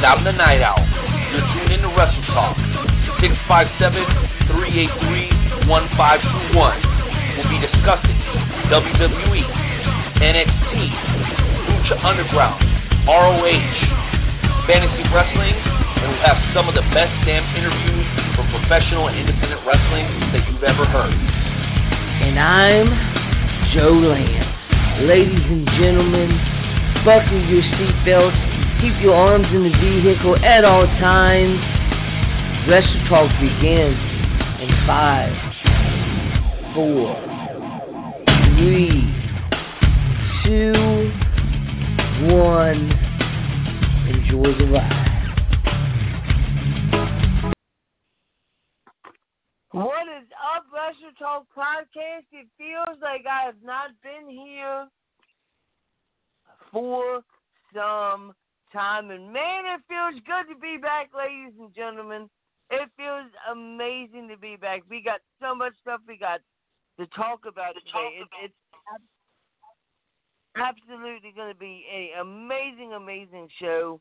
And I'm the Night Owl. You're tuned in to Wrestle Talk. 657-383-1521. We'll be discussing WWE, NXT, Lucha Underground, ROH, fantasy wrestling, and we'll have some of the best damn interviews for professional and independent wrestling that you've ever heard. And I'm Joe Lance. Ladies and gentlemen, buckle your seatbelts, keep your arms in the vehicle at all times. Wrestle Talk begins in five, four, three, two, one. Enjoy the ride. What is up, Wrestle Talk Podcast? It feels like I have not been here for some time. And man, it feels good to be back, ladies and gentlemen. It feels amazing to be back. We got so much stuff we got to talk about today. It, it's ab- absolutely going to be an amazing, amazing show.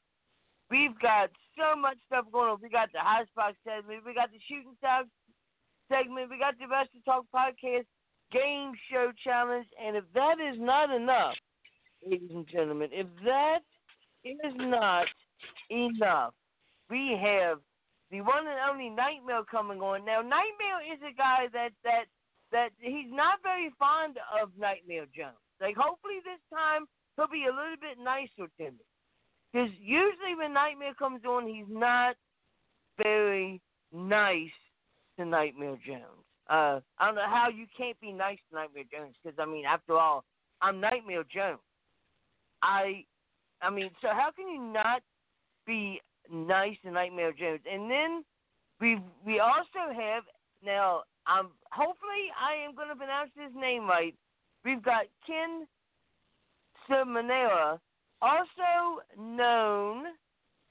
We've got so much stuff going on. We got the hot Spot segment. We got the Shooting Stars segment. We got the Wrestle Talk Podcast Game Show Challenge. And if that is not enough, ladies and gentlemen, if that is not enough, we have the one and only Nightmare coming on. Now, Nightmare is a guy that that that he's not very fond of Nightmare Jones. Like, hopefully this time he'll be a little bit nicer to me. Because usually when Nightmare comes on, he's not very nice to Nightmare Jones. Uh, I don't know how you can't be nice to Nightmare Jones. Because I mean, after all, I'm Nightmare Jones. I, I mean, so how can you not be nice to Nightmare Jones? And then we we also have now. Um, hopefully I am going to pronounce his name right. We've got Ken Cerminara, also known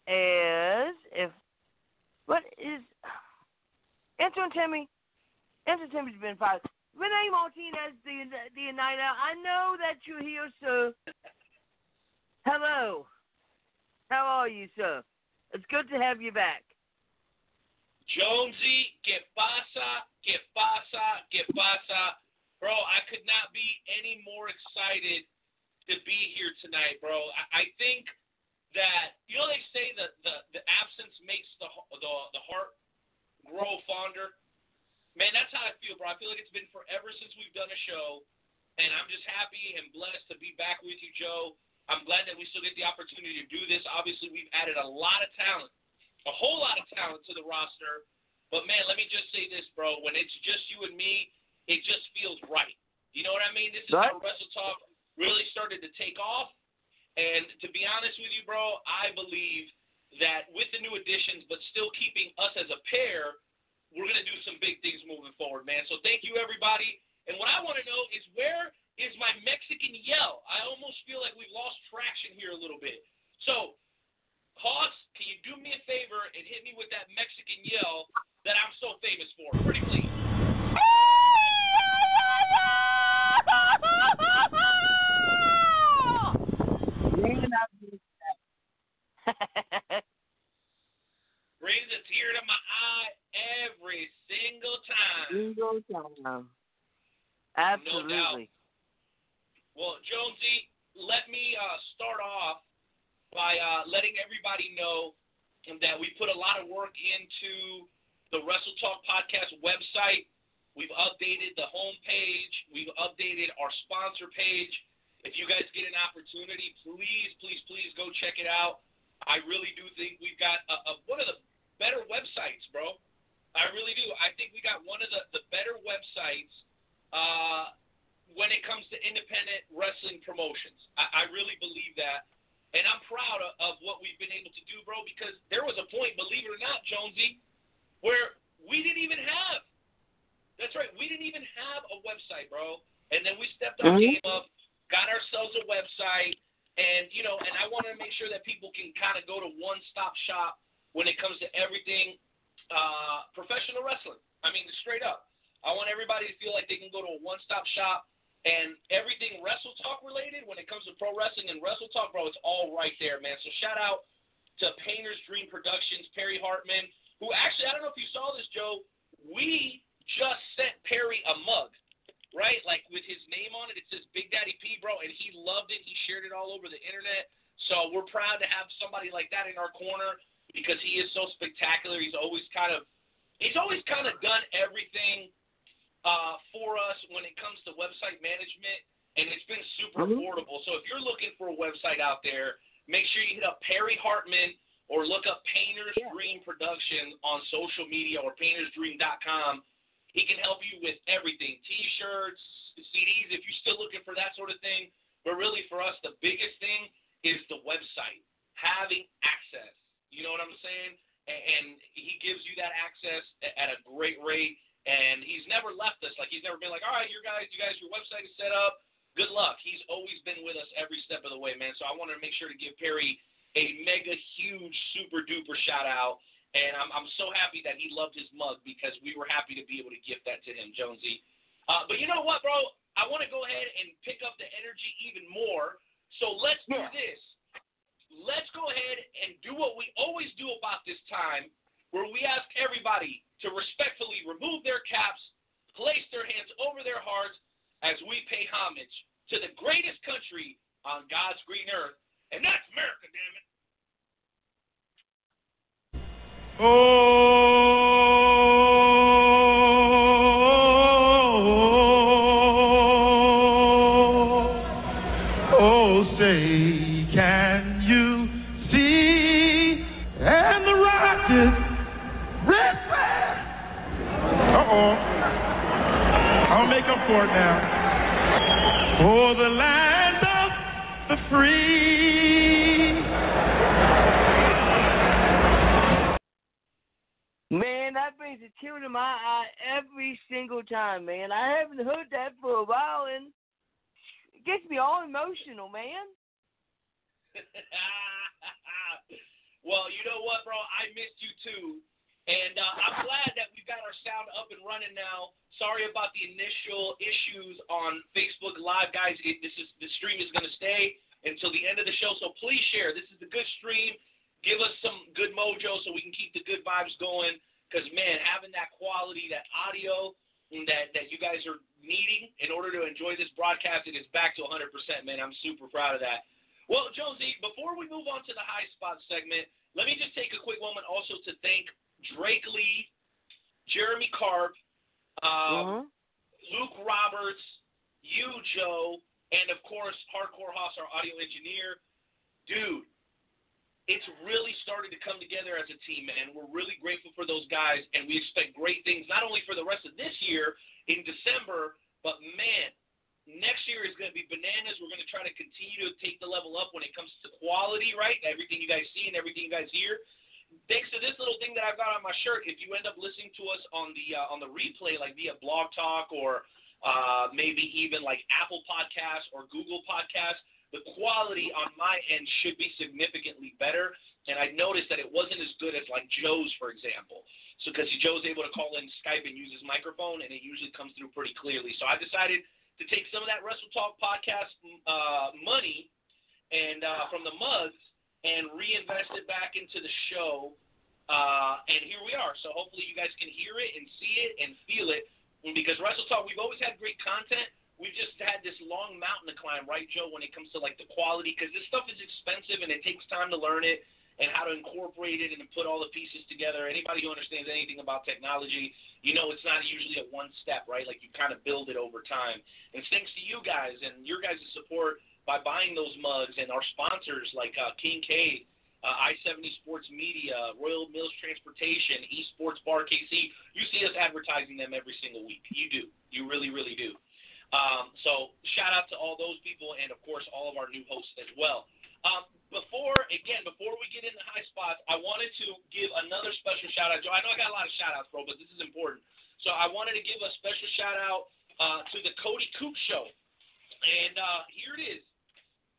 as if what is Enter Timmy. Enter Timmy's been fired. Renee Martinez, the the out. I know that you're here, sir. Hello. How are you, sir? It's good to have you back. Jonesy, que pasa, que pasa, que pasa. Bro, I could not be any more excited to be here tonight, bro. I, I think that you know they say that the, the absence makes the the the heart grow fonder. Man, that's how I feel, bro. I feel like it's been forever since we've done a show, and I'm just happy and blessed to be back with you, Joe. I'm glad that we still get the opportunity to do this. Obviously, we've added a lot of talent, a whole lot of talent to the roster. But man, let me just say this, bro. When it's just you and me, it just feels right. You know what I mean? This is Right. how Wrestle Talk really started to take off. And to be honest with you, bro, I believe that with the new additions, but still keeping us as a pair, we're going to do some big things moving forward, man. So thank you, everybody. And what I want to know is where is my Mexican yell? I almost feel like we've lost traction here a little bit. So, Hoss, can you do me a favor and hit me with that Mexican yell that I'm so famous for? Pretty please. Brings a tear to my eye every single time. Absolutely. Well, Jonesy, let me uh, start off by uh, letting everybody know that we put a lot of work into the Wrestle Talk Podcast website. We've updated the homepage. We've updated our sponsor page. If you guys get an opportunity, please, please, please go check it out. I really do think we've got a, a, one of the better websites, bro. I really do. I think we got one of the, the better websites uh, when it comes to independent wrestling promotions. I, I really believe that. And I'm proud of, of what we've been able to do, bro, because there was a point, believe it or not, Jonesy, where we didn't even have. That's right, we didn't even have a website, bro. And then we stepped our Mhm. game up, got ourselves a website, and you know, and I want to make sure that people can kind of go to one-stop shop when it comes to everything uh, professional wrestling. I mean, straight up. I want everybody to feel like they can go to a one-stop shop and everything Wrestle Talk related when it comes to pro wrestling and Wrestle Talk, bro, it's all right there, man. So shout out to Painter's Dream Productions, Perry Hartman, who actually, I don't know if you saw this, Joe. We just sent Perry a mug, right? Like with his name on it. It says Big Daddy P, bro, and he loved it. He shared it all over the internet. So we're proud to have somebody like that in our corner because he is so spectacular. He's always kind of, he's always kind of done everything uh, for us when it comes to website management, and it's been super Mhm. affordable. So if you're looking for a website out there, make sure you hit up Perry Hartman or look up Painter's Yeah. Dream Production on social media or paintersdream.com. He can help you with everything T-shirts, CDs, if you're still looking for that sort of thing. But really, for us, the biggest thing is the website, having access. You know what I'm saying? And he gives you that access at a great rate. And he's never left us. Like he's never been like, all right, you guys, you guys, your website is set up. Good luck. He's always been with us every step of the way, man. So I wanted to make sure to give Perry a mega huge, super duper shout out. And I'm I'm so happy that he loved his mug because we were happy to be able to gift that to him, Jonesy. Uh, but you know what, bro? I want to go ahead and pick up the energy even more. So let's do this. Let's go ahead and do what we always do about this time, where we ask everybody to respectfully remove their caps, place their hands over their hearts as we pay homage to the greatest country on God's green earth, and that's America, damn it. Oh, for it now. For the land of the free. Man, that brings a tear to my eye every single time, man. I haven't heard that for a while, and it gets me all emotional, man. well, you know what, bro? I missed you too. And uh, I'm glad that we've got our sound up and running now. Sorry about the initial issues on Facebook Live, guys. It, this is the stream is going to stay until the end of the show, so please share. This is a good stream. Give us some good mojo so we can keep the good vibes going. Because man, having that quality, that audio that that you guys are needing in order to enjoy this broadcast, it is back to 100%. Man, I'm super proud of that. Well, Jonesy, before we move on to the high spot segment, let me just take a quick moment also to thank Drake Lee, Jeremy Karp, um, Uh-huh. Luke Roberts, you, Joe, and of course, Hardcore Hoss, our audio engineer. Dude, it's really starting to come together as a team, man. We're really grateful for those guys, and we expect great things, not only for the rest of this year in December, but man, next year is going to be bananas. We're going to try to continue to take the level up when it comes to quality, right? Everything you guys see and everything you guys hear. Thanks to this little thing that I've got on my shirt, if you end up listening to us on the uh, on the replay, like via Blog Talk or uh, maybe even like Apple Podcasts or Google Podcasts, the quality on my end should be significantly better. And I noticed that it wasn't as good as like Joe's, for example. So because Joe's able to call in Skype and use his microphone, and it usually comes through pretty clearly. So I decided to take some of that Wrestle Talk podcast uh, money and uh, from the mugs and reinvest it back into the show. Uh, and here we are. So hopefully you guys can hear it and see it and feel it. Because Wrestle Talk, we've always had great content. We've just had this long mountain to climb, right, Joe, when it comes to like the quality, because this stuff is expensive and it takes time to learn it and how to incorporate it and put all the pieces together. Anybody who understands anything about technology, you know it's not usually a one step, right? Like you kind of build it over time. And thanks to you guys and your guys' support by buying those mugs and our sponsors like uh, King K, uh, I-70 Sports Media, Royal Mills Transportation, Esports Bar KC. You see us advertising them every single week. You do. You really, really do. Um, so shout out to all those people and of course all of our new hosts as well. Um, before again, before we get into high spots, I wanted to give another special shout out. Joe, I know I got a lot of shout outs, bro, but this is important. So I wanted to give a special shout out uh, to the Cody Coop Show, and uh, here it is.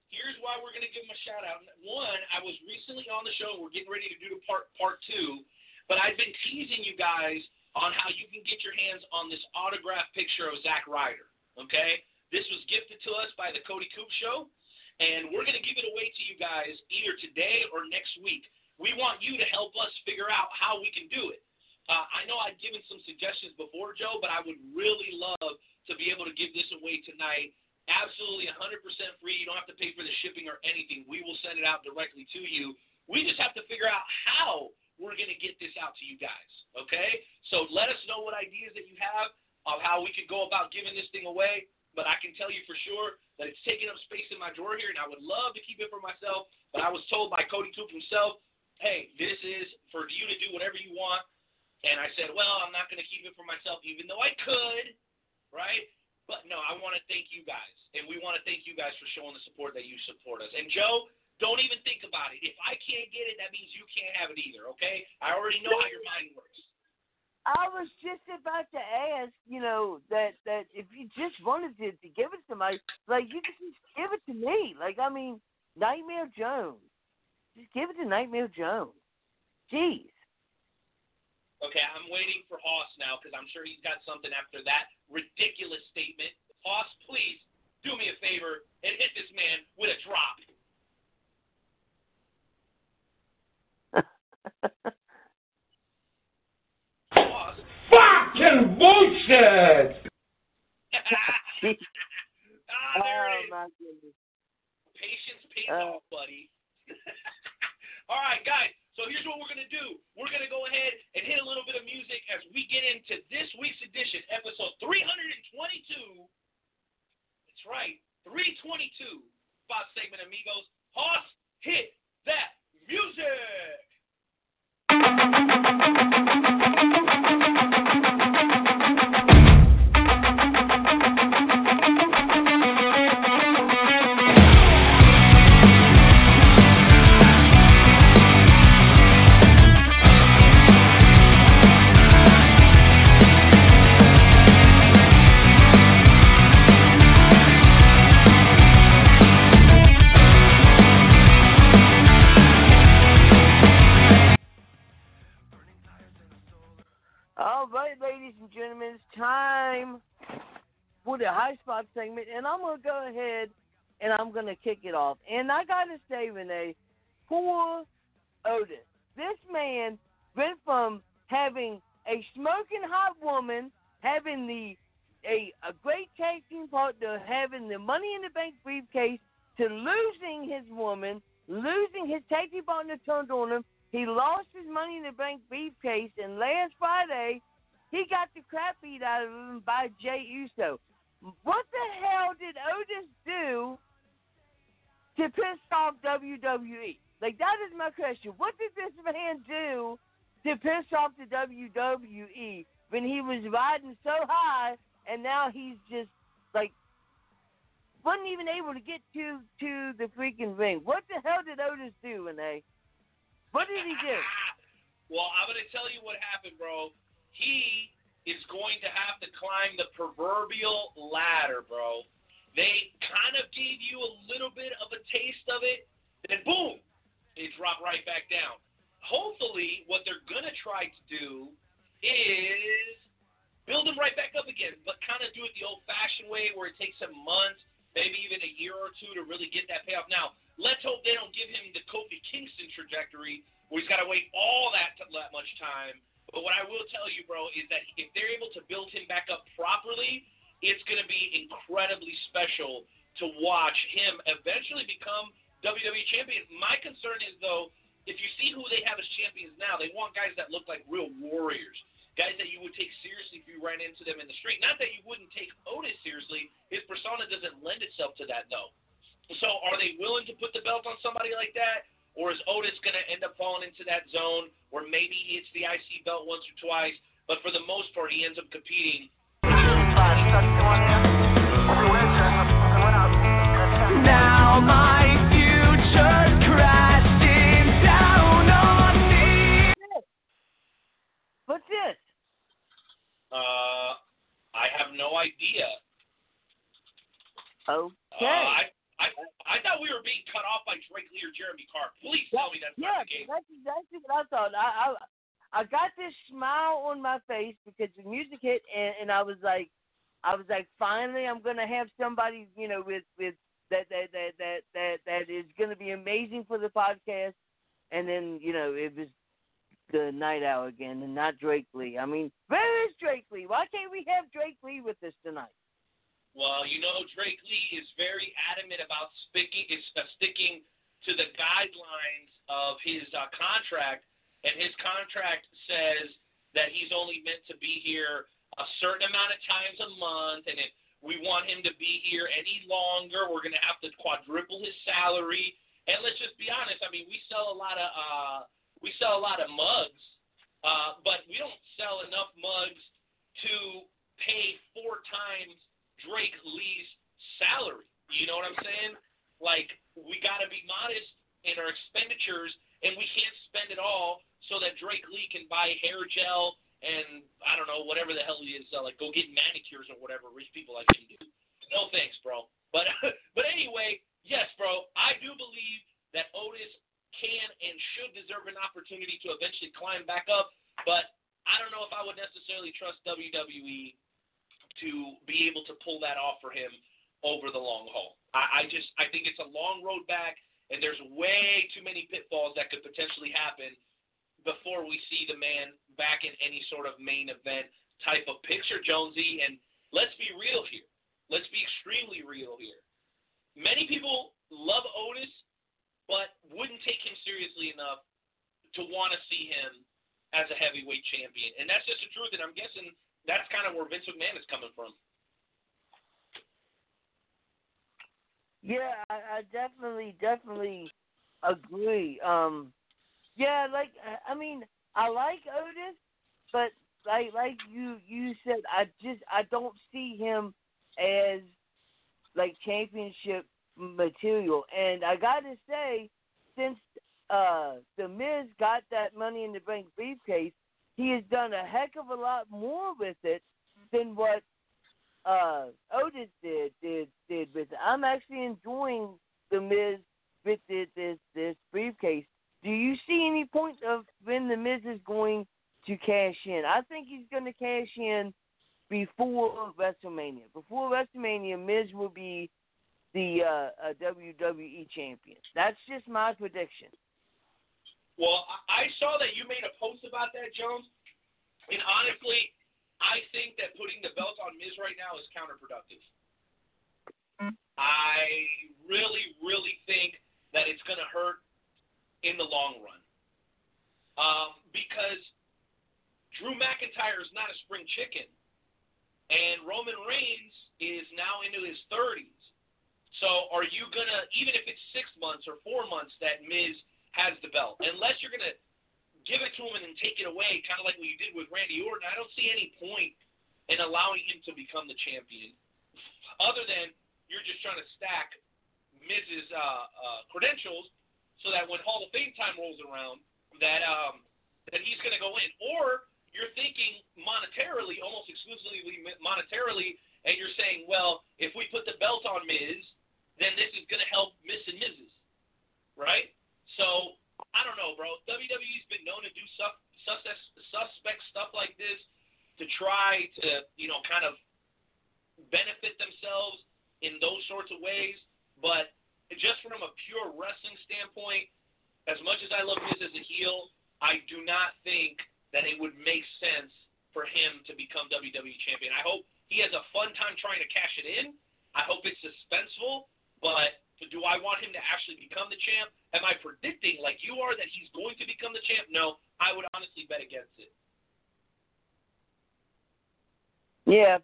Here's why we're going to give him a shout out. One, I was recently on the show. We're getting ready to do the part part two, but I've been teasing you guys on how you can get your hands on this autographed picture of Zack Ryder. Okay, this was gifted to us by the Cody Coop Show, and we're going to give it away to you guys either today or next week. We want you to help us figure out how we can do it. Uh, I know I've given some suggestions before, Joe, but I would really love to be able to give this away tonight absolutely 100% free. You don't have to pay for the shipping or anything. We will send it out directly to you. We just have to figure out how we're going to get this out to you guys. Okay? So let us know what ideas that you have of how we could go about giving this thing away. But I can tell you for sure that it's taking up space in my drawer here, and I would love to keep it for myself. But I was told by Cody Coop himself, hey, this is for you to do whatever you want. And I said, well, I'm not going to keep it for myself, even though I could, right? But no, I want to thank you guys, and we want to thank you guys for showing the support that you support us. And Joe, don't even think about it. If I can't get it, that means you can't have it either. Okay? I already know how your mind works. I was just about to ask, you know, that that if you just wanted to, to give it to somebody, like you could just give it to me. Like I mean, Nightmare Jones. Just give it to Nightmare Jones. Jeez. Okay, I'm waiting for Hoss now because I'm sure he's got something after that ridiculous statement. Hoss, please do me a favor and hit this man with a drop. Hoss. Fucking bullshit! ah, there oh it is. my goodness. Patience pays Oh. off, buddy. All right, guys. So here's what we're going to do. We're going to go ahead and hit a little bit of music as we get into this week's edition, episode 322. That's right, 322. Spot segment, amigos. Hoss, hit that music. Time for the high spot segment, and I'm gonna go ahead and I'm gonna kick it off. And I gotta say, Renee, poor Otis. This man went from having a smoking hot woman, having the a a great tag team partner, having the Money in the Bank briefcase, to losing his woman, losing his tag team partner turned on him. He lost his Money in the Bank briefcase, and last Friday, he got the crap beat out of him by Jay Uso. What the hell did Otis do to piss off WWE? Like that is my question. What did this man do to piss off the WWE when he was riding so high and now he's just like wasn't even able to get to to the freaking ring? What the hell did Otis do, Renee? What did he do? Well, I'm to tell you what happened, bro. He is going to have to climb the proverbial ladder, bro. They kind of gave you a little bit of a taste of it, then boom, they drop right back down. Hopefully, what they're going to try to do is build them right back up again, but kind of do it the old fashioned way where it takes them months, maybe even a year or two to really get that payoff. Now, let's hope they don't give him the Kofi Kingston trajectory where he's got to wait all that, that much time. But what I will tell you, bro, is that if they're able to build him back up properly, it's going to be incredibly special to watch him eventually become WWE champion. My concern is, though, if you see who they have as champions now, they want guys that look like real warriors, guys that you would take seriously if you ran into them in the street. Not that you wouldn't take Otis seriously. His persona doesn't lend itself to that, though. So are they willing to put the belt on somebody like that? Or is Otis going to end up falling into that zone where maybe he hits the IC belt once or twice, but for the most part, he ends up competing. Now my future's crashing down on me. What's this? Uh, I have no idea. Okay. Uh, I, I thought we were being cut off by Drake Lee or Jeremy Carr. Please tell me that's yeah, not the case. that's exactly what I thought. I, I I got this smile on my face because the music hit, and, and I was like, I was like, finally, I'm gonna have somebody, you know, with with that that that that that that is gonna be amazing for the podcast. And then you know it was the night owl again, and not Drake Lee. I mean, where is Drake Lee? Why can't we have Drake Lee with us tonight? Well, you know, Drake Lee is very adamant about sticking is uh, sticking to the guidelines of his uh, contract, and his contract says that he's only meant to be here a certain amount of times a month, and if we want him to be here any longer, we're going to have to quadruple his salary. And let's just be honest. I mean, we sell a lot of uh, we sell a lot of mugs, uh, but we don't sell enough mugs to pay four times Drake Lee's salary. You know what I'm saying? Like we got to be modest in our expenditures, and we can't spend it all so that Drake Lee can buy hair gel and I don't know whatever the hell he is, uh, like go get manicures or whatever rich people like him do. No thanks, bro. But but anyway, yes, bro. I do believe that Otis can and should deserve an opportunity to eventually climb back up, but I don't know if I would necessarily trust WWE to be able to pull that off for him over the long haul. I, I just I think it's a long road back, and there's way too many pitfalls that could potentially happen before we see the man back in any sort of main event type of picture, Jonesy. And let's be real here. Let's be extremely real here. Many people love Otis, but wouldn't take him seriously enough to want to see him as a heavyweight champion. And that's just the truth. And I'm guessing that's kind of where Vince McMahon is coming from. Yeah, I, I definitely, definitely agree. Um, yeah, like I mean, I like Otis, but like like you you said, I just I don't see him as like championship material. And I got to say, since uh the Miz got that Money in the Bank briefcase, he has done a heck of a lot more with it than what uh Otis did did did with it. I'm actually enjoying the Miz with this this, this briefcase. Do you see any point of when the Miz is going to cash in? I think he's going to cash in before WrestleMania. Before WrestleMania, Miz will be the uh, WWE champion. That's just my prediction. Well, I saw that you made a post about that, Jones. And honestly, I think that putting the belt on Miz right now is counterproductive. I really, really think that it's going to hurt in the long run. Um, because Drew McIntyre is not a spring chicken, and Roman Reigns is now into his 30s. So are you going to, even if it's six months or four months that Miz has the belt, unless you're going to give it to him and then take it away, kind of like what you did with Randy Orton, I don't see any point in allowing him to become the champion, other than you're just trying to stack Miz's uh, uh, credentials so that when Hall of Fame time rolls around, that um, that he's going to go in, or you're thinking monetarily, almost exclusively monetarily, and you're saying, well, if we put the belt on Miz, then this is going to help Miz and Mrs. Right? So I don't know, bro. WWE's been known to do sus- suspect, suspect stuff like this to try to, you know, kind of benefit themselves in those sorts of ways. But just from a pure wrestling standpoint, as much as I love Miz as a heel, I do not think that it would make sense for him to become WWE champion. I hope he has a fun time trying to cash it in. I hope it's suspenseful, but do I want him to actually become the champ? Am I predicting, like you are, that he's going to become the champ? No, I would honestly bet against it. Yeah.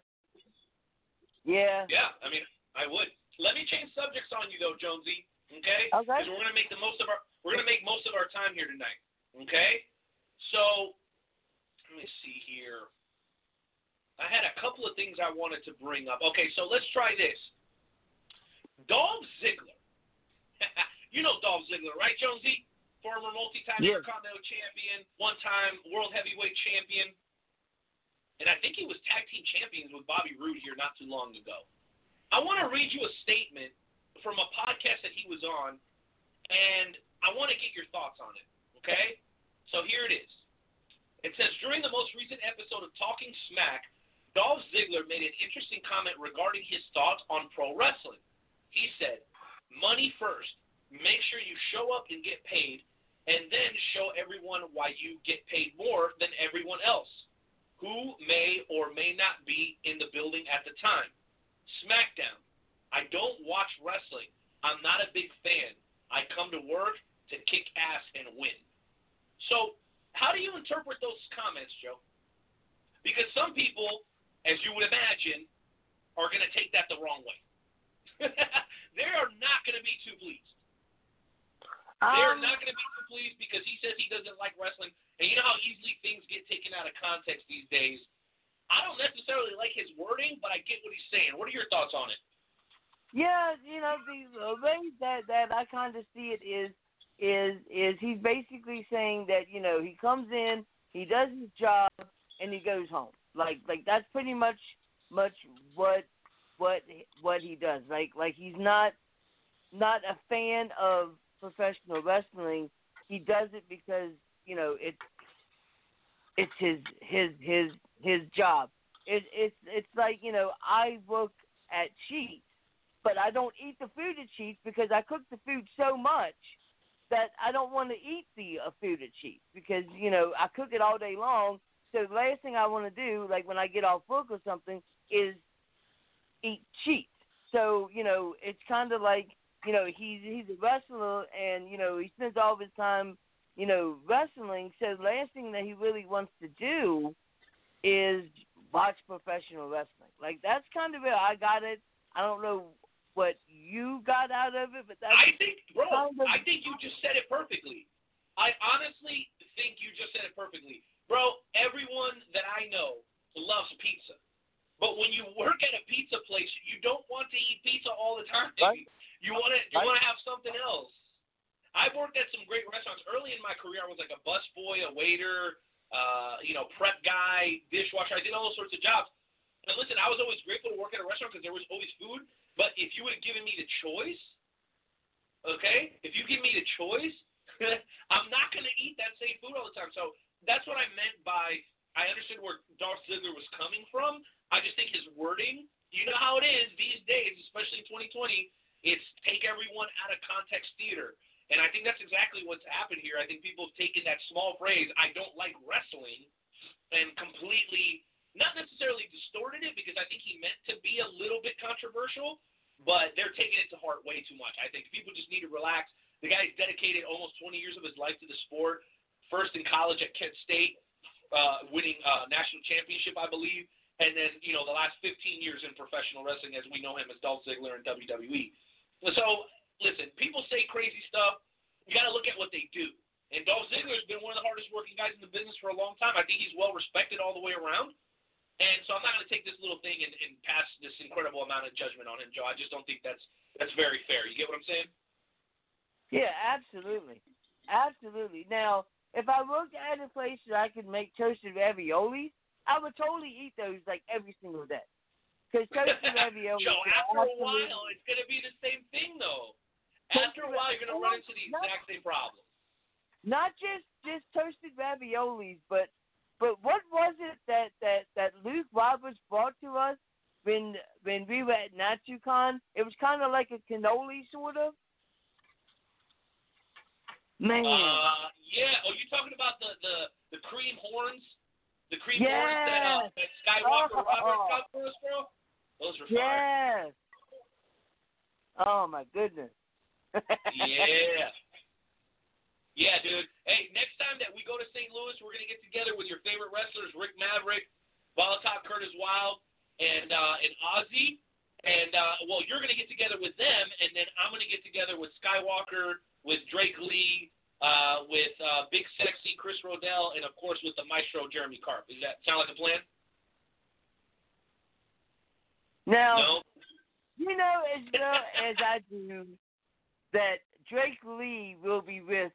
Yeah. Yeah, I mean, I would. Let me change subjects on you though, Jonesy. Okay? Okay. Because we're gonna make the most of our we're gonna make most of our time here tonight. Okay? So let me see here. I had a couple of things I wanted to bring up. Okay, so let's try this. Dolph Ziggler. you know Dolph Ziggler, right, Jonesy? Former multi-time Yeah. Intercontinental Champion, one-time World Heavyweight Champion, and I think he was tag team champions with Bobby Roode here not too long ago. I want to read you a statement from a podcast that he was on, and I want to get your thoughts on it. Okay? So here it is. It says during the most recent episode of Talking Smack, Dolph Ziggler made an interesting comment regarding his thoughts on pro wrestling. He said, "Money first. Make sure you show up and get paid, and then show everyone why you get paid more than everyone else, who may or may not be in the building at the time. SmackDown. I don't watch wrestling. I'm not a big fan. I come to work to kick ass and win." So, how do you interpret those comments, Joe? Because some people, as you would imagine, are going to take that the wrong way. they are not going to be too pleased. They're Um, not going to be too pleased because he says he doesn't like wrestling. And you know how easily things get taken out of context these days. I don't necessarily like his wording, but I get what he's saying. What are your thoughts on it? Yeah, you know the, the way that that I kind of see it is is is he's basically saying that you know he comes in, he does his job, and he goes home. Like like that's pretty much much what what what he does. Like like he's not not a fan of professional wrestling. He does it because you know it's it's his his his his job. It, it's it's like you know I work at Cheats, but I don't eat the food at Cheats because I cook the food so much that I don't want to eat the uh, food at Cheats because you know I cook it all day long. So the last thing I want to do, like when I get off work or something, is eat Cheats. So you know it's kind of like you know he's he's a wrestler and you know he spends all of his time you know wrestling. So the last thing that he really wants to do is watch professional wrestling. Like that's kind of where I got it. I don't know what you got out of it, but that's I think, bro, kind of- I think you just said it perfectly. I honestly think you just said it perfectly. Bro, everyone that I know loves pizza. But when you work at a pizza place, you don't want to eat pizza all the time. Right. You want to you Right. want to have something else. I've worked at some great restaurants. Early in my career, I was like a busboy, a waiter, uh, you know, prep guy, dishwasher. I did all sorts of jobs. And listen, I was always grateful to work at a restaurant because there was always food. But if you would have given me the choice, okay, if you give me the choice, I'm not going to eat that same food all the time. So that's what I meant by I understood where Dolph Ziggler was coming from. I just think his wording, you know how it is these days, especially in 2020, it's take everyone out of context theater. And I think that's exactly what's happened here. I think people have taken that small phrase, I don't like wrestling, and completely, not necessarily distorted it because I think he meant to be a little bit controversial, but they're taking it to heart way too much. I think people just need to relax. The guy's dedicated almost 20 years of his life to the sport. First in college at Kent State, uh, winning uh, national championship, I believe, and then you know the last 15 years in professional wrestling as we know him as Dolph Ziggler in WWE. So listen, people say crazy stuff. You got to look at what they do. And Dolph Ziggler's been one of the hardest working guys in the business for a long time. I think he's well respected all the way around. And so I'm not going to take this little thing and, and pass this incredible amount of judgment on him, Joe. I just don't think that's that's very fair. You get what I'm saying? Yeah, absolutely, absolutely. Now, if I worked at a place that I could make toasted raviolis, I would totally eat those like every single day. Because toasted raviolis. Joe, after a while, it's going to be the same thing, though. After a while, you're going to run into the exact same problem. not just just toasted raviolis, but but what was it that that that Luke Roberts brought to us when when we were at NatsuCon? It was kind of like a cannoli, sort of. Man, Uh, yeah. Oh, you talking about the the the cream horns? The cream horns that uh, that Skywalker Oh. Roberts got for us, bro. Those were fire. yes. Oh my goodness. Yeah. Yeah, dude. Hey, next time that we go to St. Louis, we're gonna get together with your favorite wrestlers, Rick Maverick, Volatile Curtis Wild, and uh, and Ozzy. And uh, well, you're gonna get together with them, and then I'm gonna get together with Skywalker, with Drake Lee, uh, with uh, Big Sexy Chris Rodell, and of course with the Maestro Jeremy Carp. Does that sound like a plan? Now, No. you know as well as I do that Drake Lee will be with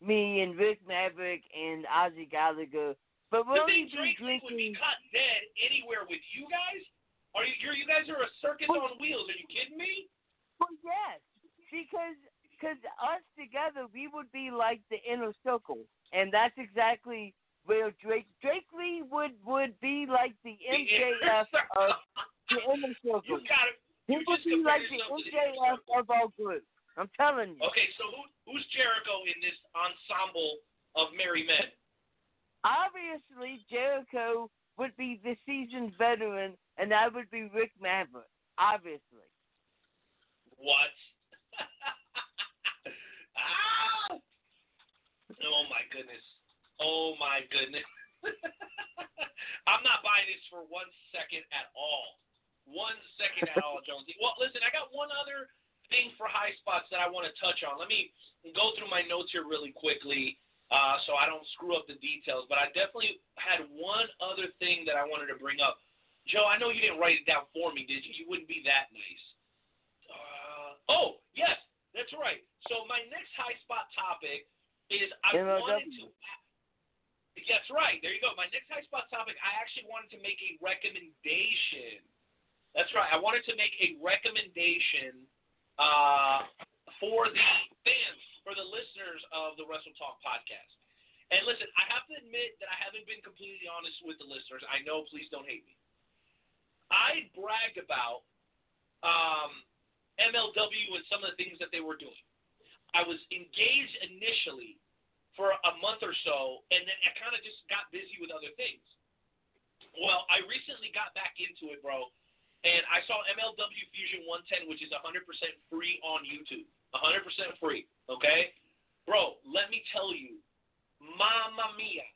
me and Rick Maverick and Ozzy Gallagher. But You will he think be Drake Lee would be drinking? caught dead anywhere with you guys? Are you you're, you guys are a circus on wheels? Are you kidding me? Well, yes, because because us together we would be like the inner circle, and that's exactly where Drake Drake Lee would would be like the MJF of the inner circle. You got it. He would be like the to the MJF of our group. I'm telling you. Okay, so who who's Jericho in this ensemble of merry men? Obviously, Jericho would be the seasoned veteran, and that would be Rick Maverick. Obviously. What? Oh my goodness. Oh my goodness. I'm not buying this for one second at all. One second at all, Jonesy. Well, listen, I got one other thing for high spots that I want to touch on. Let me go through my notes here really quickly uh, so I don't screw up the details. But I definitely had one other thing that I wanted to bring up. Joe, I know you didn't write it down for me, did you? You wouldn't be that nice. Uh, oh, yes, that's right. So my next high spot topic is I MLW. wanted to. That's right. There you go. My next high spot topic, I actually wanted to make a recommendation. That's right. I wanted to make a recommendation uh, for the fans, for the listeners of the Wrestle Talk podcast. And listen, I have to admit that I haven't been completely honest with the listeners. I know, please don't hate me. I bragged about um, MLW and some of the things that they were doing. I was engaged initially for a month or so, and then I kind of just got busy with other things. Well, I recently got back into it, bro, and I saw MLW Fusion 110, which is 100% free on YouTube. 100% free, okay? Bro, let me tell you, mamma mia,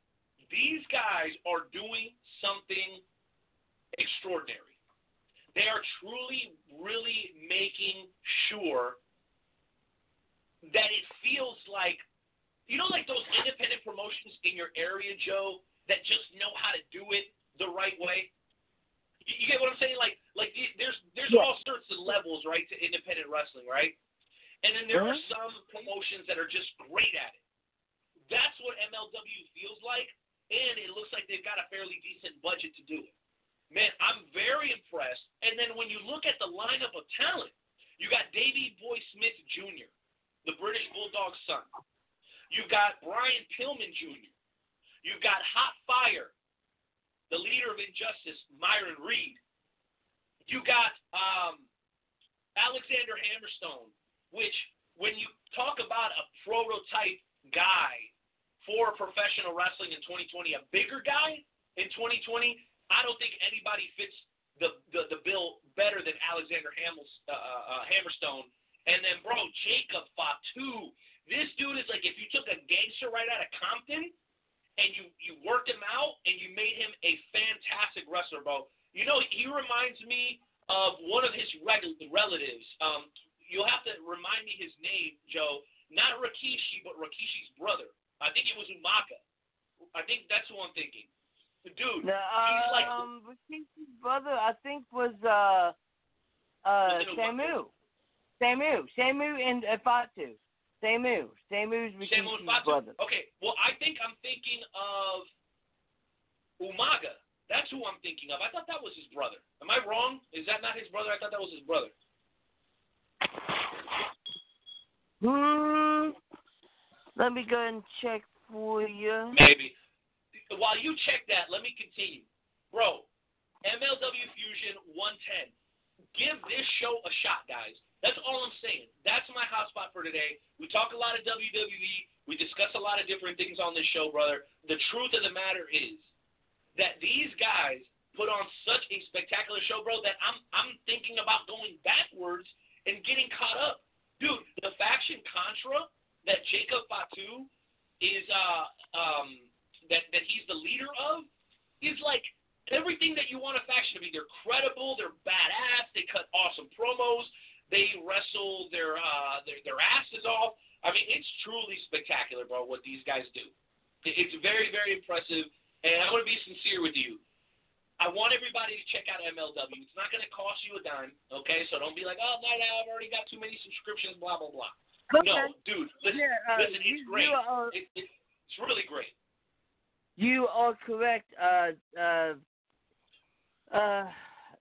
these guys are doing something extraordinary. They are truly, really making sure that it feels like, you know, like those independent promotions in your area, Joe, that just know how to do it the right way. You, you get what I'm saying? Like, like there's there's Yeah. all sorts of levels, right, to independent wrestling, right? And then there are uh-huh. some promotions that are just great at it. That's what MLW feels like, and it looks like they've got a fairly decent budget to do it. Man, I'm very impressed. And then when you look at the lineup of talent, you got Davey Boy Smith Jr., the British Bulldog's son. You've got Brian Pillman Jr. You've got Hot Fire, the leader of Injustice, Myron Reed. You got um, Alexander Hammerstone, which when you talk about a prototype guy for professional wrestling in 2020, a bigger guy in 2020, I don't think anybody fits the the, the bill better than Alexander Hamels, uh, uh, Hammerstone. And then, bro, Jacob Fatu. This dude is like if you took a gangster right out of Compton and you you worked him out and you made him a fantastic wrestler, bro. You know, he reminds me of one of his relatives. Um, you'll have to remind me his name, Joe. Not Rikishi, but Rikishi's brother. I think it was Umaga. I think that's who I'm thinking. The dude, The, he's like um, Rikishi's brother, I think, was uh, uh, Samu. Samu. Samu and Fatu. Samu. Samu's Fatu. brother. Okay, well, I think I'm thinking of Umaga. That's who I'm thinking of. I thought that was his brother. Am I wrong? Is that not his brother? I thought that was his brother. Hmm. Let me go and check for you. Maybe. While you check that, let me continue. Bro, MLW Fusion 110. Give this show a shot, guys. That's all I'm saying. That's my hotspot for today. We talk a lot of WWE. We discuss a lot of different things on this show, brother. The truth of the matter is that these guys put on such a spectacular show, bro, that I'm I'm thinking about going backwards and getting caught up. Dude, the faction Contra that Jacob Fatu is uh um that that he's the leader of is like everything that you want a faction to be. They're credible, they're badass, they cut awesome promos, they wrestle their uh their their asses off. I mean, it's truly spectacular, bro, what these guys do. It's very, very impressive, and I'm gonna be sincere with you. I want everybody to check out MLW. It's not going to cost you a dime, okay? So don't be like, oh, Night Owl, I've already got too many subscriptions, blah, blah, blah. No, dude, listen, Yeah, uh, listen, it's you, great. You are, It, it, it's really great. you are correct. Uh, uh, uh,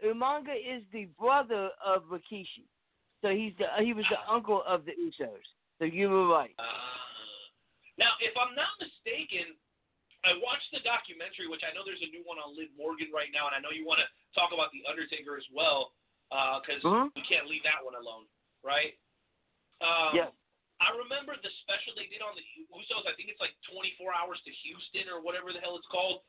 Umaga is the brother of Rikishi. So he's the he was the uncle of the Usos. So you were right. Uh, now, if I'm not mistaken, I watched the documentary, which I know there's a new one on Liv Morgan right now, and I know you want to talk about the Undertaker as well, because Mhm. we can't leave that one alone, right? Um, Yeah. I remember the special they did on the Usos. I think it's like 24 hours to Houston or whatever the hell it's called.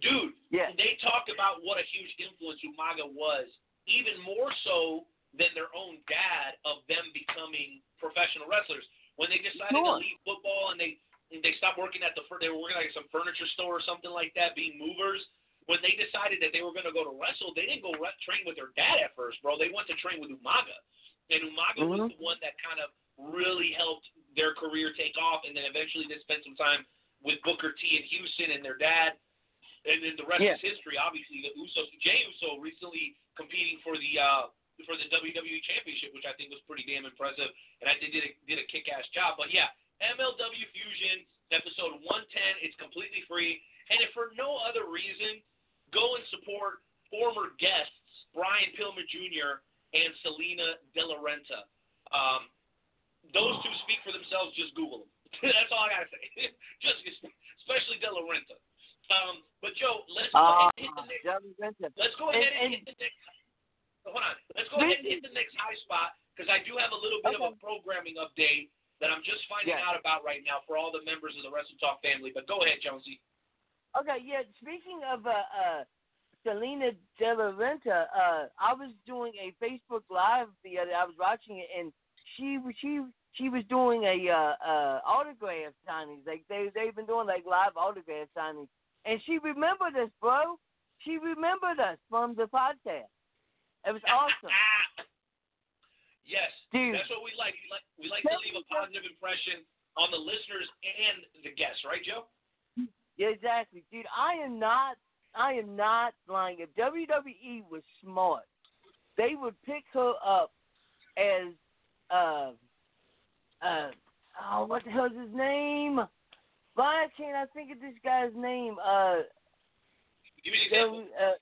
Dude, Yeah. they talked about what a huge influence Umaga was, even more so than their own dad of them becoming professional wrestlers. When they decided to leave football and they they stopped working at the they were working at some furniture store or something like that, being movers. When they decided that they were going to go to wrestle, they didn't go re- train with their dad at first, bro. They went to train with Umaga, and Umaga was Mhm. the one that kind of really helped their career take off. And then eventually they spent some time with Booker T in Houston and their dad. And then the rest Yeah. is history. Obviously, the Usos, Jey Uso, recently competing for the uh, for the WWE Championship, which I think was pretty damn impressive, and I think did a, did a kick-ass job. But yeah, MLW Fusion episode 110. It's completely free, and if for no other reason, go and support former guests Brian Pillman Jr. and Salina De La Renta. Um, those two speak for themselves. Just Google them. That's all I gotta say. just especially De La Renta. Um, but Joe, let's go Uh, ahead and hit the next. Let's go and- ahead and, and- hit the next. Hold on. Let's go ahead and hit the next high spot because I do have a little bit of a programming update that I'm just finding Yeah. out about right now for all the members of the Wrestle Talk family. But go ahead, Jonesy. Okay, yeah. Speaking of uh, uh, Salina De La Renta, uh, I was doing a Facebook Live the other. I was watching it, and she was she she was doing a uh, uh, autograph signing. Like they they've been doing like live autograph signings, and she remembered us, bro. She remembered us from the podcast. It was awesome, yes, dude. that's what we like. We like we like to leave a positive impression on the listeners and the guests, right, Joe? Yeah, exactly, dude. I am not. I am not lying. If WWE was smart, they would pick her up as uh uh oh what the hell's his name? Why can't I think of this guy's name? Uh, Give me an example. uh,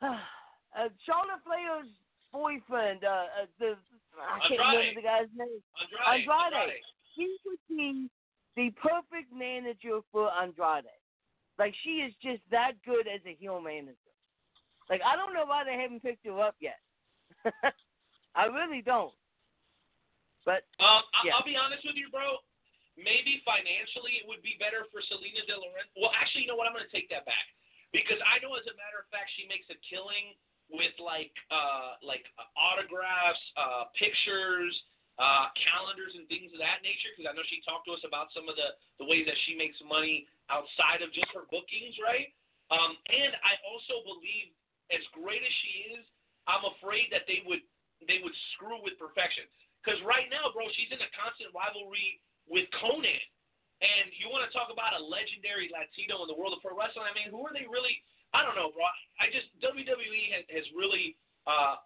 uh Shauna Flair's boyfriend. Uh, uh the I can't Andrade. remember the guy's name. Andrade. Andrade. He would be the perfect manager for Andrade. Like she is just that good as a heel manager. Like I don't know why they haven't picked her up yet. I really don't. But Um, Yeah. I'll be honest with you, bro. Maybe financially it would be better for Salina De La Renta. Well, actually, you know what? I'm going to take that back because I know, as a matter of fact, she makes a killing with like uh like uh, autographs, uh pictures, uh calendars, and things of that nature. Because I know she talked to us about some of the the ways that she makes money outside of just her bookings, right? Um, and I also believe, as great as she is, I'm afraid that they would they would screw with perfection. Because right now, bro, she's in a constant rivalry with Konnan. And you want to talk about a legendary Latino in the world of pro wrestling? I mean, who are they really? I don't know, bro. I just WWE has, has really uh,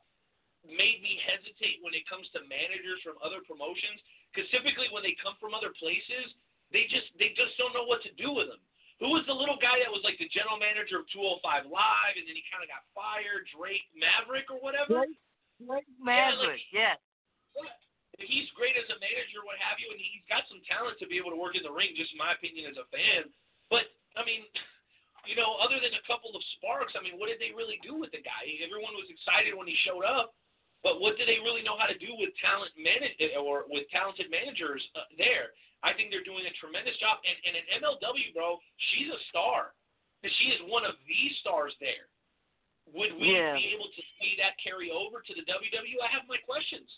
made me hesitate when it comes to managers from other promotions. Because typically, when they come from other places, they just they just don't know what to do with them. Who was the little guy that was like the general manager of 205 Live, and then he kind of got fired, Drake Maverick or whatever? Drake, Drake Maverick, yes. He's great as a manager, what have you, and he's got some talent to be able to work in the ring, just in my opinion as a fan. But I mean, you know, other than a couple of sparks, I mean, what did they really do with the guy? Everyone was excited when he showed up, but what do they really know how to do with talent manage or with talented managers uh, there? I think they're doing a tremendous job. And, and in MLW, bro, she's a star. She is one of the stars there. Would we Yeah. be able to see that carry over to the WWE? I have my questions.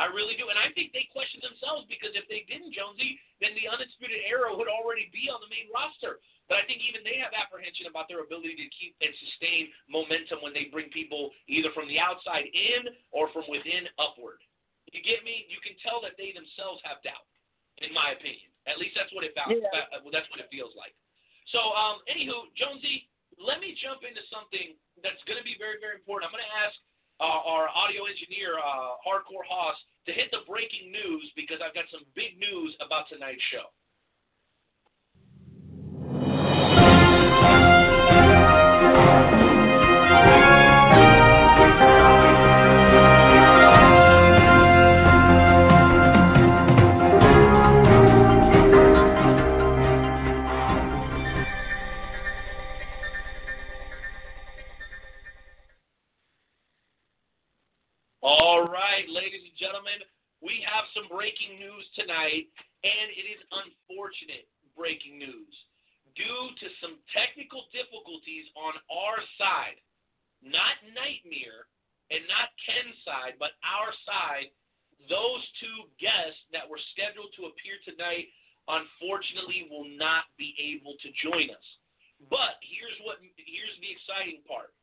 I really do. And I think they question themselves because if they didn't, Jonesy, then the Undisputed Era would already be on the main roster. But I think even they have apprehension about their ability to keep and sustain momentum when they bring people either from the outside in or from within upward. You get me? You can tell that they themselves have doubt, in my opinion. At least that's what it found, Yeah. uh, that's what it feels like. So, um, anywho, Jonesy, let me jump into something that's going to be very, very important. I'm going to ask uh, our audio engineer, uh, Hardcore Hoss, to hit the breaking news because I've got some big news about tonight's show. Tonight, and it is unfortunate breaking news. Due to some technical difficulties on our side, not Nightmare and not Ken's side, but our side, those two guests that were scheduled to appear tonight unfortunately will not be able to join us. But here's what here's the exciting part.